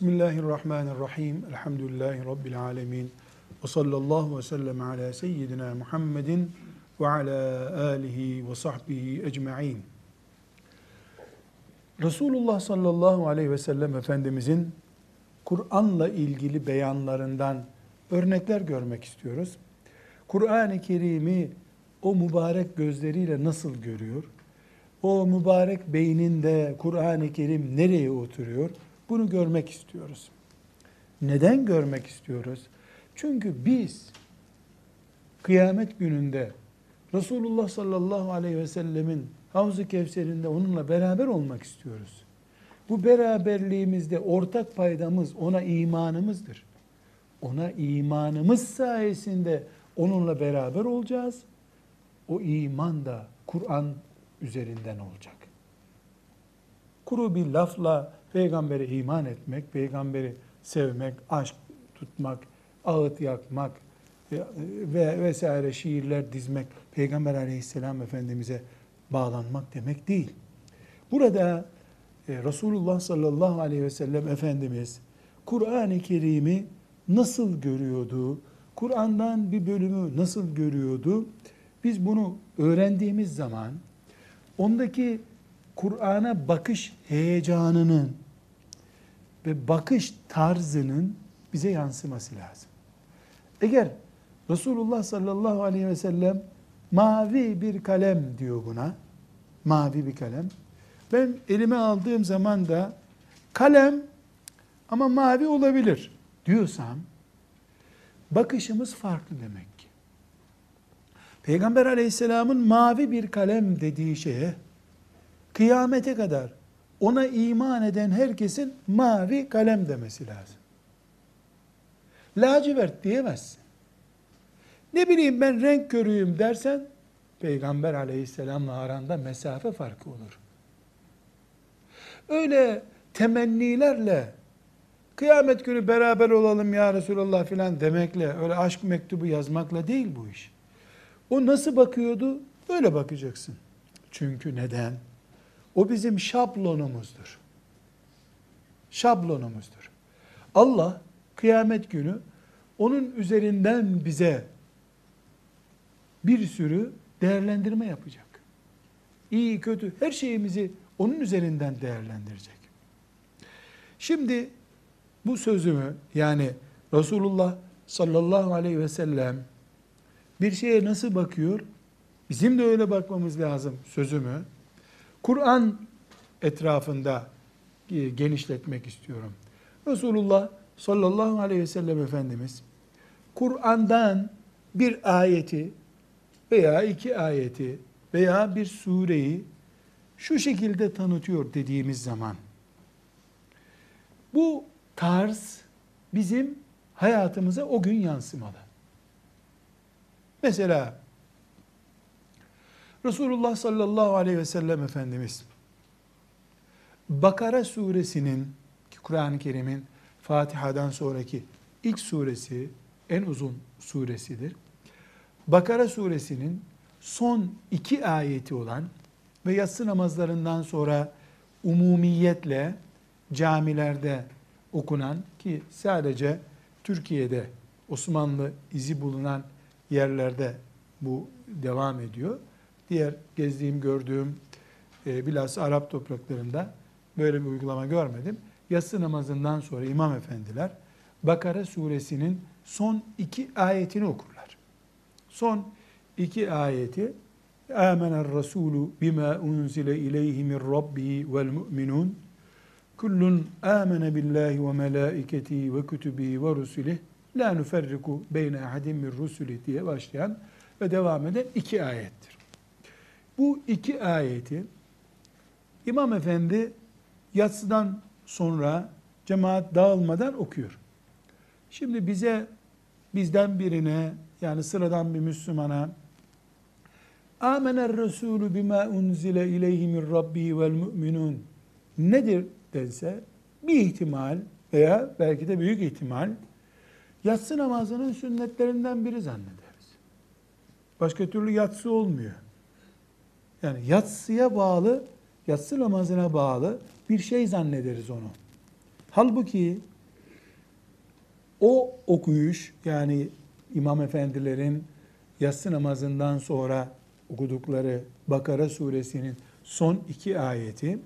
Bismillahirrahmanirrahim. Elhamdülillahi Rabbil alemin. Ve sallallahu ve sellem ala seyyidina Muhammedin ve ala alihi ve sahbihi ecma'in. Resulullah sallallahu aleyhi ve sellem Efendimizin Kur'an'la ilgili beyanlarından örnekler görmek istiyoruz. Kur'an-ı Kerim'i o mübarek gözleriyle nasıl görüyor? O mübarek beyninde Kur'an-ı Kerim nereye oturuyor? Bunu görmek istiyoruz. Neden görmek istiyoruz? Çünkü biz kıyamet gününde Resulullah sallallahu aleyhi ve sellemin Havz-ı Kevser'inde onunla beraber olmak istiyoruz. Bu beraberliğimizde ortak paydamız ona imanımızdır. Ona imanımız sayesinde onunla beraber olacağız. O iman da Kur'an üzerinden olacak. Kuru bir lafla peygambere iman etmek, peygamberi sevmek, aşk tutmak, ağıt yakmak ve vesaire şiirler dizmek, peygamber aleyhisselam efendimize bağlanmak demek değil. Burada e, Resulullah sallallahu aleyhi ve sellem Efendimiz Kur'an-ı Kerim'i nasıl görüyordu? Kur'an'dan bir bölümü nasıl görüyordu? Biz bunu öğrendiğimiz zaman ondaki Kur'an'a bakış heyecanının ve bakış tarzının bize yansıması lazım. Eğer Resulullah sallallahu aleyhi ve sellem mavi bir kalem diyor buna, mavi bir kalem. Ben elime aldığım zaman da kalem ama mavi olabilir diyorsam bakışımız farklı demek ki. Peygamber aleyhisselamın mavi bir kalem dediği şeye kıyamete kadar ona iman eden herkesin mavi kalem demesi lazım. Lacivert diyemezsin. Ne bileyim ben renk körüyüm dersen Peygamber aleyhisselamla aranda mesafe farkı olur. Öyle temennilerle kıyamet günü beraber olalım ya Resulallah filan demekle, öyle aşk mektubu yazmakla değil bu iş. O nasıl bakıyordu? Öyle bakacaksın. Çünkü neden? O bizim şablonumuzdur. Şablonumuzdur. Allah kıyamet günü onun üzerinden bize bir sürü değerlendirme yapacak. İyi, kötü, her şeyimizi onun üzerinden değerlendirecek. Şimdi bu sözümü yani Resulullah sallallahu aleyhi ve sellem bir şeye nasıl bakıyor? Bizim de öyle bakmamız lazım sözümü. Kur'an etrafında genişletmek istiyorum. Resulullah sallallahu aleyhi ve sellem Efendimiz Kur'an'dan bir ayeti veya iki ayeti veya bir sureyi şu şekilde tanıtıyor dediğimiz zaman bu tarz bizim hayatımıza o gün yansımalı. Mesela Resulullah sallallahu aleyhi ve sellem Efendimiz Bakara suresinin Kur'an-ı Kerim'in Fatiha'dan sonraki ilk suresi en uzun suresidir. Bakara suresinin son iki ayeti olan ve yatsı namazlarından sonra umumiyetle camilerde okunan ki sadece Türkiye'de Osmanlı izi bulunan yerlerde bu devam ediyor. Diğer gezdiğim, gördüğüm e, bilhassa Arap topraklarında böyle bir uygulama görmedim. Yatsı namazından sonra imam efendiler Bakara suresinin son iki ayetini okurlar. Son iki ayeti Âmener Rasûlü bima unzile ileyhi min rabbihi vel mu'minun kullun amene billahi ve melâiketihi ve kütübihi ve rusulih la nuferriku beyne ahadim diye başlayan ve devam eden iki ayettir. Bu iki ayeti İmam Efendi yatsıdan sonra cemaat dağılmadan okuyor. Şimdi bize bizden birine yani sıradan bir Müslümana Amener Resulü bima unzile ileyhi min rabbi vel mu'minun nedir dense bir ihtimal veya belki de büyük ihtimal yatsı namazının sünnetlerinden biri zannederiz. Başka türlü yatsı olmuyor. Yani yatsıya bağlı, yatsı namazına bağlı bir şey zannederiz onu. Halbuki O okuyuş yani imam efendilerin yatsı namazından sonra okudukları Bakara suresinin son iki ayeti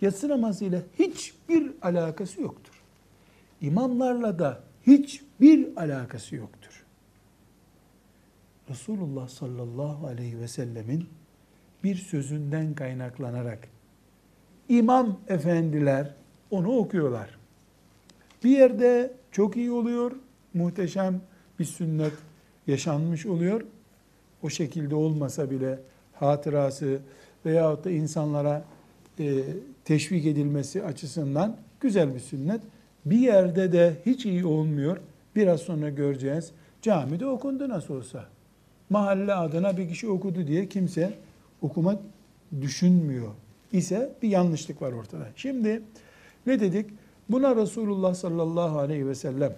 yatsı namazıyla hiçbir alakası yoktur. İmamlarla da hiçbir alakası yoktur. Resulullah sallallahu aleyhi ve sellemin bir sözünden kaynaklanarak imam efendiler onu okuyorlar. Bir yerde çok iyi oluyor, muhteşem bir sünnet yaşanmış oluyor. O şekilde olmasa bile hatırası veyahut da insanlara e, teşvik edilmesi açısından güzel bir sünnet. Bir yerde de hiç iyi olmuyor. Biraz sonra göreceğiz. Camide okundu nasıl olsa. Mahalle adına bir kişi okudu diye kimse okumak düşünmüyor ise bir yanlışlık var ortada. Şimdi ne dedik? Buna Resulullah sallallahu aleyhi ve sellem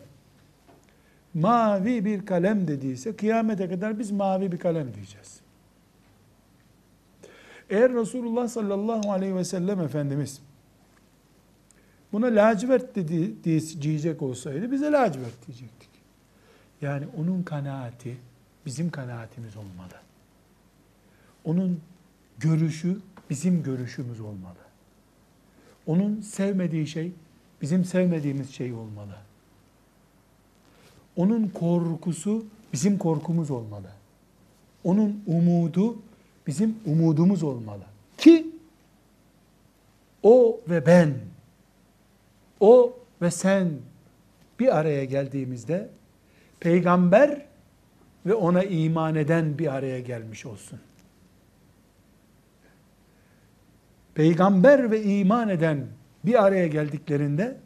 mavi bir kalem dediyse kıyamete kadar biz mavi bir kalem diyeceğiz. Eğer Resulullah sallallahu aleyhi ve sellem Efendimiz buna lacivert dedi, diyecek olsaydı bize lacivert diyecektik. Yani onun kanaati bizim kanaatimiz olmalı. Onun görüşü bizim görüşümüz olmalı. Onun sevmediği şey bizim sevmediğimiz şey olmalı. Onun korkusu bizim korkumuz olmalı. Onun umudu bizim umudumuz olmalı. Ki o ve ben, o ve sen bir araya geldiğimizde peygamber ve ona iman eden bir araya gelmiş olsun. Peygamber ve iman eden bir araya geldiklerinde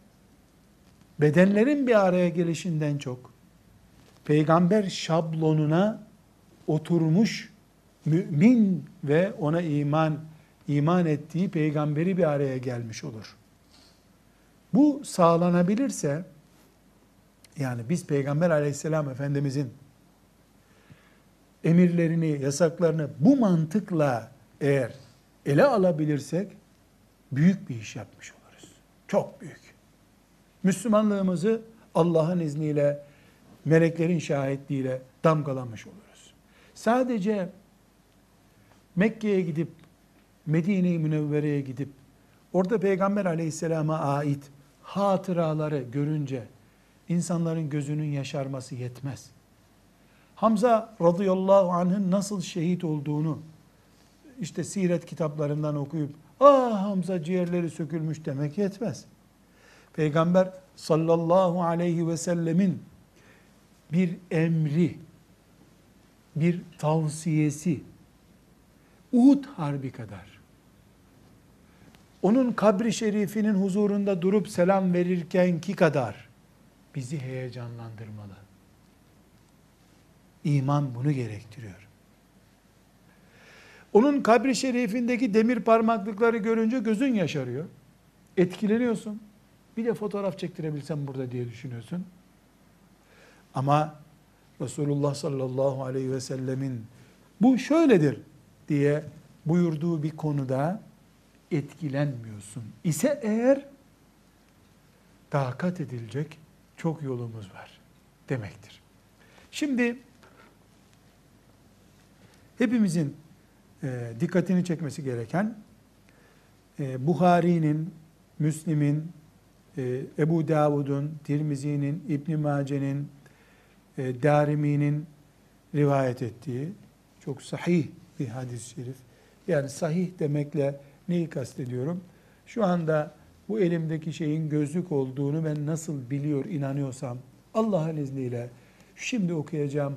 bedenlerin bir araya gelişinden çok peygamber şablonuna oturmuş mümin ve ona iman iman ettiği peygamberi bir araya gelmiş olur. Bu sağlanabilirse yani biz peygamber aleyhisselam efendimizin emirlerini, yasaklarını bu mantıkla eğer ele alabilirsek büyük bir iş yapmış oluruz. Çok büyük. Müslümanlığımızı Allah'ın izniyle, meleklerin şahitliğiyle damgalamış oluruz. Sadece Mekke'ye gidip, Medine-i Münevvere'ye gidip, orada Peygamber aleyhisselama ait hatıraları görünce, insanların gözünün yaşarması yetmez. Hamza radıyallahu anh'ın nasıl şehit olduğunu, işte siret kitaplarından okuyup, ah Hamza ciğerleri sökülmüş demek yetmez. Peygamber sallallahu aleyhi ve sellemin bir emri, bir tavsiyesi, Uhud Harbi kadar. Onun kabri şerifinin huzurunda durup selam verirken ki kadar bizi heyecanlandırmalı. İman bunu gerektiriyor. Onun kabri şerifindeki demir parmaklıkları görünce gözün yaşarıyor. Etkileniyorsun. Bir de fotoğraf çektirebilsem burada diye düşünüyorsun. Ama Resulullah sallallahu aleyhi ve sellemin bu şöyledir diye buyurduğu bir konuda etkilenmiyorsun ise eğer takat edilecek çok yolumuz var demektir. Şimdi hepimizin e, dikkatini çekmesi gereken e, Buhari'nin, Müslim'in, e, Ebu Davud'un, Tirmizi'nin, İbn Mace'nin, e, Darimi'nin rivayet ettiği çok sahih bir hadis-i şerif. Yani sahih demekle neyi kastediyorum? Şu anda bu elimdeki şeyin gözlük olduğunu ben nasıl biliyor, inanıyorsam Allah'ın izniyle şimdi okuyacağım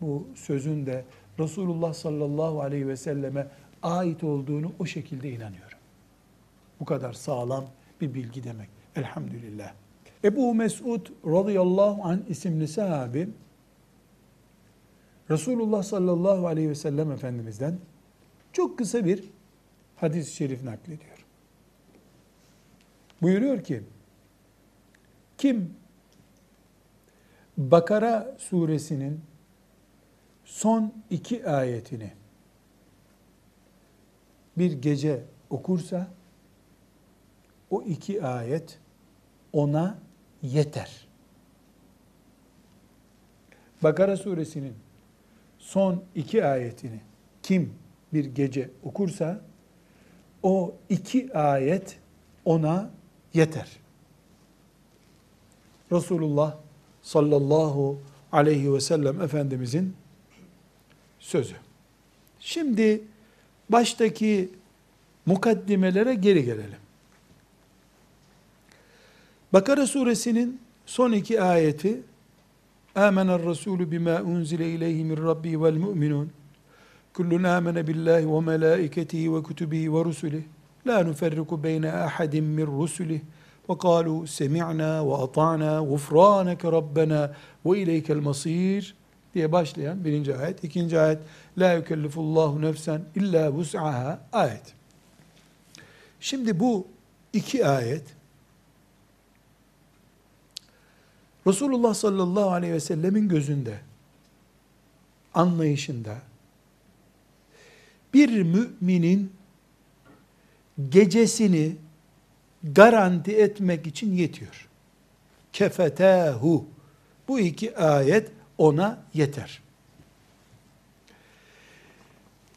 bu sözün de Resulullah sallallahu aleyhi ve selleme ait olduğunu o şekilde inanıyorum. Bu kadar sağlam bir bilgi demek. Elhamdülillah. Ebu Mesud radıyallahu anh isimli sahabi Resulullah sallallahu aleyhi ve sellem Efendimiz'den çok kısa bir hadis-i şerif naklediyor. Buyuruyor ki, kim Bakara suresinin son iki ayetini bir gece okursa, o iki ayet ona yeter. Bakara suresinin son iki ayetini kim bir gece okursa o iki ayet ona yeter. Resulullah sallallahu aleyhi ve sellem Efendimizin sözü. Şimdi baştaki mukaddimelere geri gelelim. Bakara suresinin son iki ayeti Âmener Resulü bima unzile ileyhi min Rabbi vel mu'minun Kullun amene billahi ve melaiketihi ve kutubihi ve rusulihi la nuferriku beyne ahadin min rusulihi ve kalu semi'na ve ata'na gufraneke rabbena ve ileykel masir diye başlayan birinci ayet. ikinci ayet la yükellifullahu nefsen illa vus'aha ayet. Şimdi bu iki ayet Resulullah sallallahu aleyhi ve sellemin gözünde, anlayışında bir müminin gecesini garanti etmek için yetiyor. Kefetehu. Bu iki ayet ona yeter.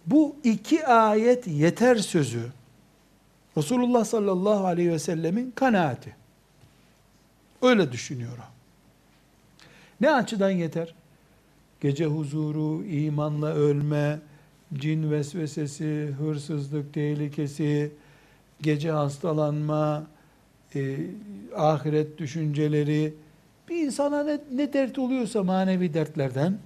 Bu iki ayet yeter sözü Resulullah sallallahu aleyhi ve sellemin kanaati. Öyle düşünüyor o. Ne açıdan yeter? Gece huzuru, imanla ölme, cin vesvesesi, hırsızlık tehlikesi, gece hastalanma, e, ahiret düşünceleri, bir insana ne, ne dert oluyorsa manevi dertlerden,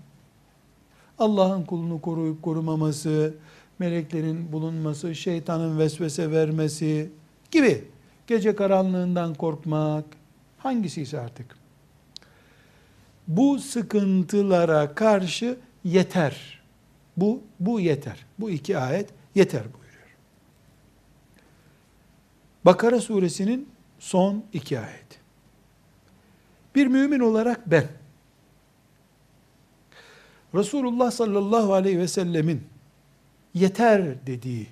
Allah'ın kulunu koruyup korumaması, meleklerin bulunması, şeytanın vesvese vermesi gibi gece karanlığından korkmak, hangisi ise artık. Bu sıkıntılara karşı yeter. Bu, bu yeter. Bu iki ayet yeter buyuruyor. Bakara suresinin son iki ayet. Bir mümin olarak ben, Resulullah sallallahu aleyhi ve sellemin yeter dediği,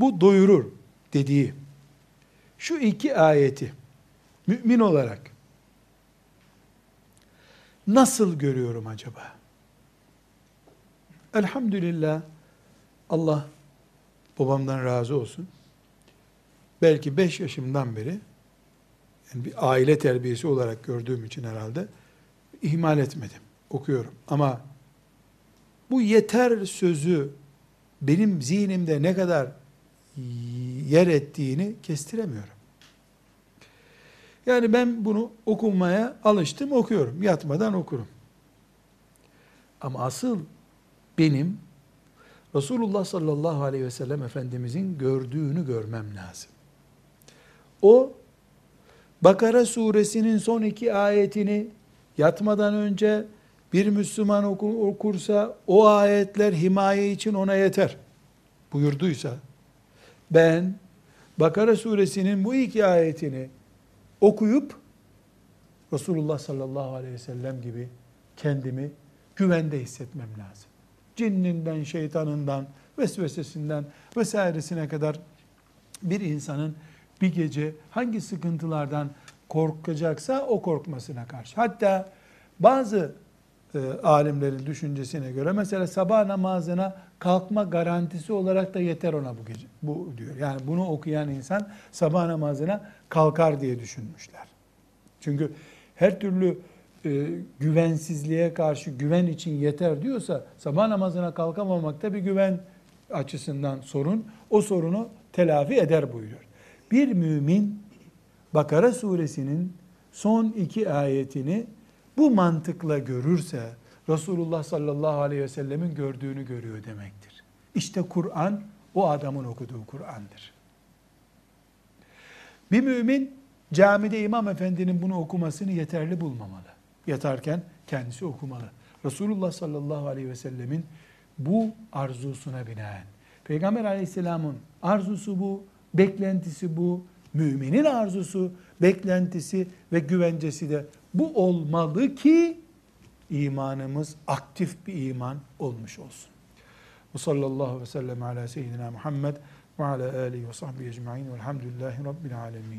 bu doyurur dediği, şu iki ayeti mümin olarak nasıl görüyorum acaba? Elhamdülillah Allah babamdan razı olsun. Belki beş yaşımdan beri yani bir aile terbiyesi olarak gördüğüm için herhalde ihmal etmedim. Okuyorum. Ama bu yeter sözü benim zihnimde ne kadar yer ettiğini kestiremiyorum. Yani ben bunu okumaya alıştım, okuyorum. Yatmadan okurum. Ama asıl benim Resulullah sallallahu aleyhi ve sellem Efendimizin gördüğünü görmem lazım. O Bakara suresinin son iki ayetini yatmadan önce bir Müslüman okursa o ayetler himaye için ona yeter buyurduysa ben Bakara suresinin bu iki ayetini okuyup Resulullah sallallahu aleyhi ve sellem gibi kendimi güvende hissetmem lazım. Cinninden, şeytanından, vesvesesinden vesairesine kadar bir insanın bir gece hangi sıkıntılardan korkacaksa o korkmasına karşı. Hatta bazı e, alimlerin düşüncesine göre mesela sabah namazına kalkma garantisi olarak da yeter ona bu gece. Bu diyor. Yani bunu okuyan insan sabah namazına kalkar diye düşünmüşler. Çünkü her türlü e, güvensizliğe karşı güven için yeter diyorsa sabah namazına kalkamamak da bir güven açısından sorun. O sorunu telafi eder buyuruyor. Bir mümin Bakara suresinin son iki ayetini bu mantıkla görürse Resulullah sallallahu aleyhi ve sellemin gördüğünü görüyor demektir. İşte Kur'an o adamın okuduğu Kur'an'dır. Bir mümin camide imam efendinin bunu okumasını yeterli bulmamalı. Yatarken kendisi okumalı. Resulullah sallallahu aleyhi ve sellemin bu arzusuna binaen. Peygamber aleyhisselamın arzusu bu, beklentisi bu, müminin arzusu, beklentisi ve güvencesi de bu olmalı ki imanımız aktif bir iman olmuş olsun. Ve sallallahu ve sellem ala seyyidina Muhammed ve ala alihi ve sahbihi ecma'in velhamdülillahi rabbil alemin.